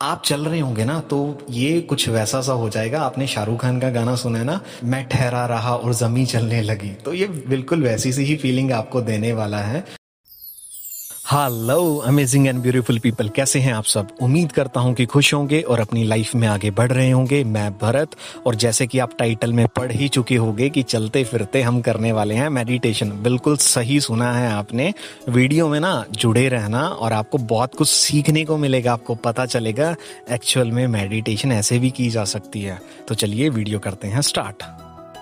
आप चल रहे होंगे ना तो ये कुछ वैसा सा हो जाएगा। आपने शाहरुख खान का गाना सुना है ना, मैं ठहरा रहा और जमी चलने लगी। तो ये बिल्कुल वैसी सी ही फीलिंग आपको देने वाला है। Hello amazing and beautiful people कैसे हैं आप सब? उम्मीद करता हूँ कि खुश होंगे और अपनी लाइफ में आगे बढ़ रहे होंगे। मैं भरत, और जैसे कि आप टाइटल में पढ़ ही चुके होंगे कि चलते फिरते हम करने वाले हैं मेडिटेशन बिल्कुल सही सुना है आपने। वीडियो में ना जुड़े रहना और आपको बहुत कुछ सीखने को मिलेगा, आपको पता चलेगा। एक्चुअल में मेडिटेशन ऐसे भी की जा सकती है। तो चलिए वीडियो करते हैं स्टार्ट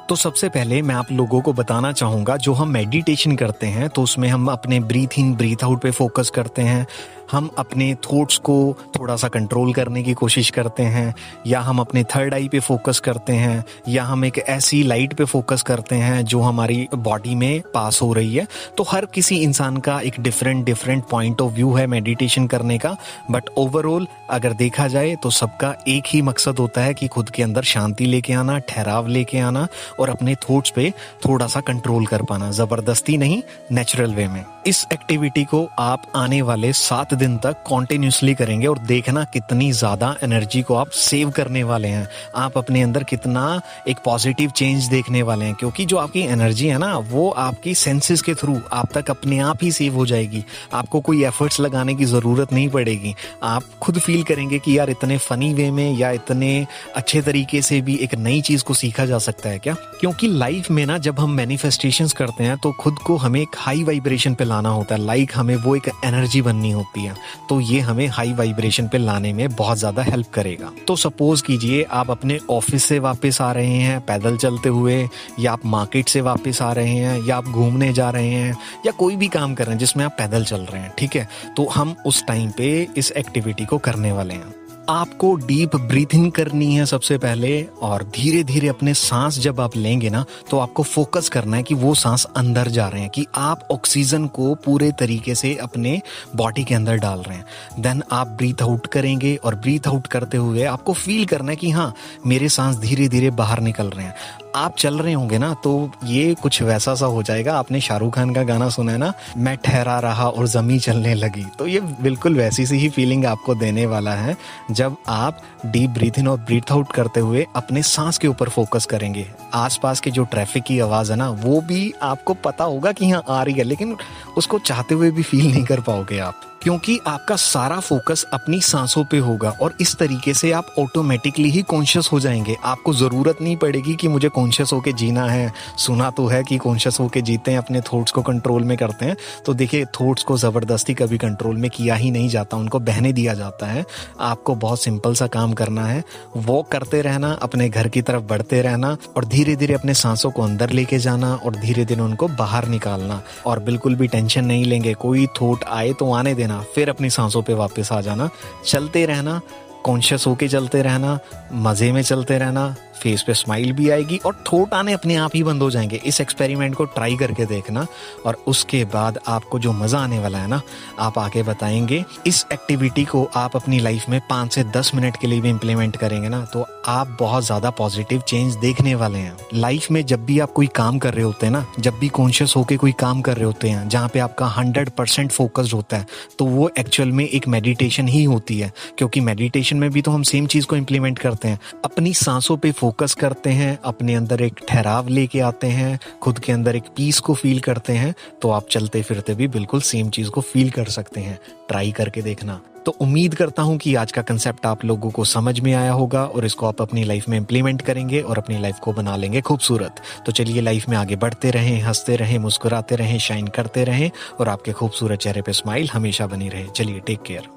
तो सबसे पहले मैं आप लोगों को बताना चाहूँगा, जो हम मेडिटेशन करते हैं तो उसमें हम अपने ब्रीथ इन ब्रीथ आउट पे फोकस करते हैं। हम अपने थॉट्स को थोड़ा सा कंट्रोल करने की कोशिश करते हैं, या हम अपने थर्ड आई पे फोकस करते हैं, या हम एक ऐसी लाइट पे फोकस करते हैं, जो हमारी बॉडी में पास हो रही है। तो हर किसी इंसान का एक different different point of view है मेडिटेशन करने का। बट ओवरऑल अगर देखा जाए तो सबका एक ही मकसद होता है कि खुद के अंदर शांति लेके आना, ठहराव लेके आना और अपने थॉट्स पे थोड़ा सा कंट्रोल कर पाना ज़बरदस्ती नहीं नेचुरल वे में। इस एक्टिविटी को आप आने वाले सात दिन तक कॉन्टिन्यूसली करेंगे और देखना कितनी ज़्यादा एनर्जी को आप सेव करने वाले हैं। आप अपने अंदर कितना एक पॉजिटिव चेंज देखने वाले हैं, क्योंकि जो आपकी एनर्जी है ना, वो आपकी सेंसेस के थ्रू आप तक अपने आप ही सेव हो जाएगी। आपको कोई एफर्ट्स लगाने की ज़रूरत नहीं पड़ेगी। आप खुद फील करेंगे कि यार इतने फनी वे में या इतने अच्छे तरीके से भी एक नई चीज़ को सीखा जा सकता है क्या? क्योंकि लाइफ में ना, जब हम मैनिफेस्टेशन करते हैं तो खुद को हमें एक हाई वाइब्रेशन पे लाना होता है। लाइक हमें वो एक एनर्जी बननी होती है। तो ये हमें हाई वाइब्रेशन पे लाने में बहुत ज़्यादा हेल्प करेगा। तो सपोज़ कीजिए आप अपने ऑफ़िस से वापस आ रहे हैं, पैदल चलते हुए, या आप मार्केट से वापस आ रहे हैं, या आप घूमने जा रहे हैं, या कोई भी काम कर रहे हैं जिसमें आप पैदल चल रहे हैं, ठीक है? तो हम उस टाइम पे इस एक्टिविटी को करने वाले हैं। आपको डीप ब्रीथिंग करनी है सबसे पहले और धीरे धीरे अपने सांस जब आप लेंगे ना तो आपको फोकस करना है कि वो सांस अंदर जा रहे हैं, कि आप ऑक्सीजन को पूरे तरीके से अपने बॉडी के अंदर डाल रहे हैं। देन आप ब्रीथ आउट करेंगे और ब्रीथ आउट करते हुए आपको फील करना है कि हाँ मेरे सांस धीरे धीरे बाहर निकल रहे हैं। आप चल रहे होंगे ना तो ये कुछ वैसा सा हो जाएगा। आपने शाहरुख खान का गाना सुना है ना, मैं ठहरा रहा और जमी चलने लगी। तो ये बिल्कुल वैसी सी ही फीलिंग आपको देने वाला है, जब आप डीप ब्रीथ इन और ब्रीथ आउट करते हुए अपने सांस के ऊपर फोकस करेंगे। आसपास के जो ट्रैफ़िक की आवाज़ है ना, वो भी आपको पता होगा कि यहाँ आ रही है, लेकिन उसको चाहते हुए भी फील नहीं कर पाओगे आप। क्योंकि आपका सारा फोकस अपनी सांसों पे होगा और इस तरीके से आप ऑटोमेटिकली ही कॉन्शियस हो जाएँगे। आपको ज़रूरत नहीं पड़ेगी कि मुझे कॉन्शियस होके जीना है। सुना तो है कि कॉन्शियस होके जीते हैं, अपने थॉट्स को कंट्रोल में करते हैं। तो देखिए थॉट्स को ज़बरदस्ती कभी कंट्रोल में किया ही नहीं जाता, उनको बहने दिया जाता है। आपको बहुत सिंपल सा काम करना है। वॉक करते रहना, अपने घर की तरफ़ बढ़ते रहना और धीरे धीरे अपने सांसों को अंदर लेके जाना और धीरे धीरे उनको बाहर निकालना। और बिल्कुल भी टेंशन नहीं लेंगे। कोई थॉट आए तो आने देना। फिर अपनी सांसों पे वापस आ जाना चलते रहना कॉन्शियस होके चलते रहना, मज़े में चलते रहना फेस पे स्माइल भी आएगी और थोट आने अपने आप ही बंद हो जाएँगे। इस एक्सपेरिमेंट को ट्राई करके देखना और उसके बाद आपको जो मज़ा आने वाला है ना, आप आगे बताएँगे। इस एक्टिविटी को आप अपनी लाइफ में पाँच से दस मिनट के लिए भी इम्प्लीमेंट करेंगे ना तो आप बहुत ज़्यादा पॉजिटिव चेंज देखने वाले हैं। लाइफ में जब भी आप कोई काम कर रहे होते हैं ना, जब भी कॉन्शियस होकर कोई काम कर रहे होते हैं, जहाँ पे आपका हंड्रेड परसेंट फोकस्ड होता है तो वो एक्चुअल में एक मेडिटेशन ही होती है, क्योंकि मेडिटेशन में भी तो हम सेम चीज़ को इम्प्लीमेंट करते हैं। अपनी सांसों पे फोकस करते हैं, अपने अंदर एक ठहराव लेके आते हैं, खुद के अंदर एक पीस को फील करते हैं तो आप चलते फिरते भी बिल्कुल सेम चीज़ को फील कर सकते हैं। ट्राई करके देखना। तो उम्मीद करता हूँ कि आज का कंसेप्ट आप लोगों को समझ में आया होगा और इसको आप अपनी लाइफ में इंप्लीमेंट करेंगे और अपनी लाइफ को बना लेंगे खूबसूरत। तो चलिए लाइफ में आगे बढ़ते रहें, हँसते रहें, मुस्कुराते रहें शाइन करते रहें और आपके खूबसूरत चेहरे पे स्माइल हमेशा बनी रहे। चलिए टेक केयर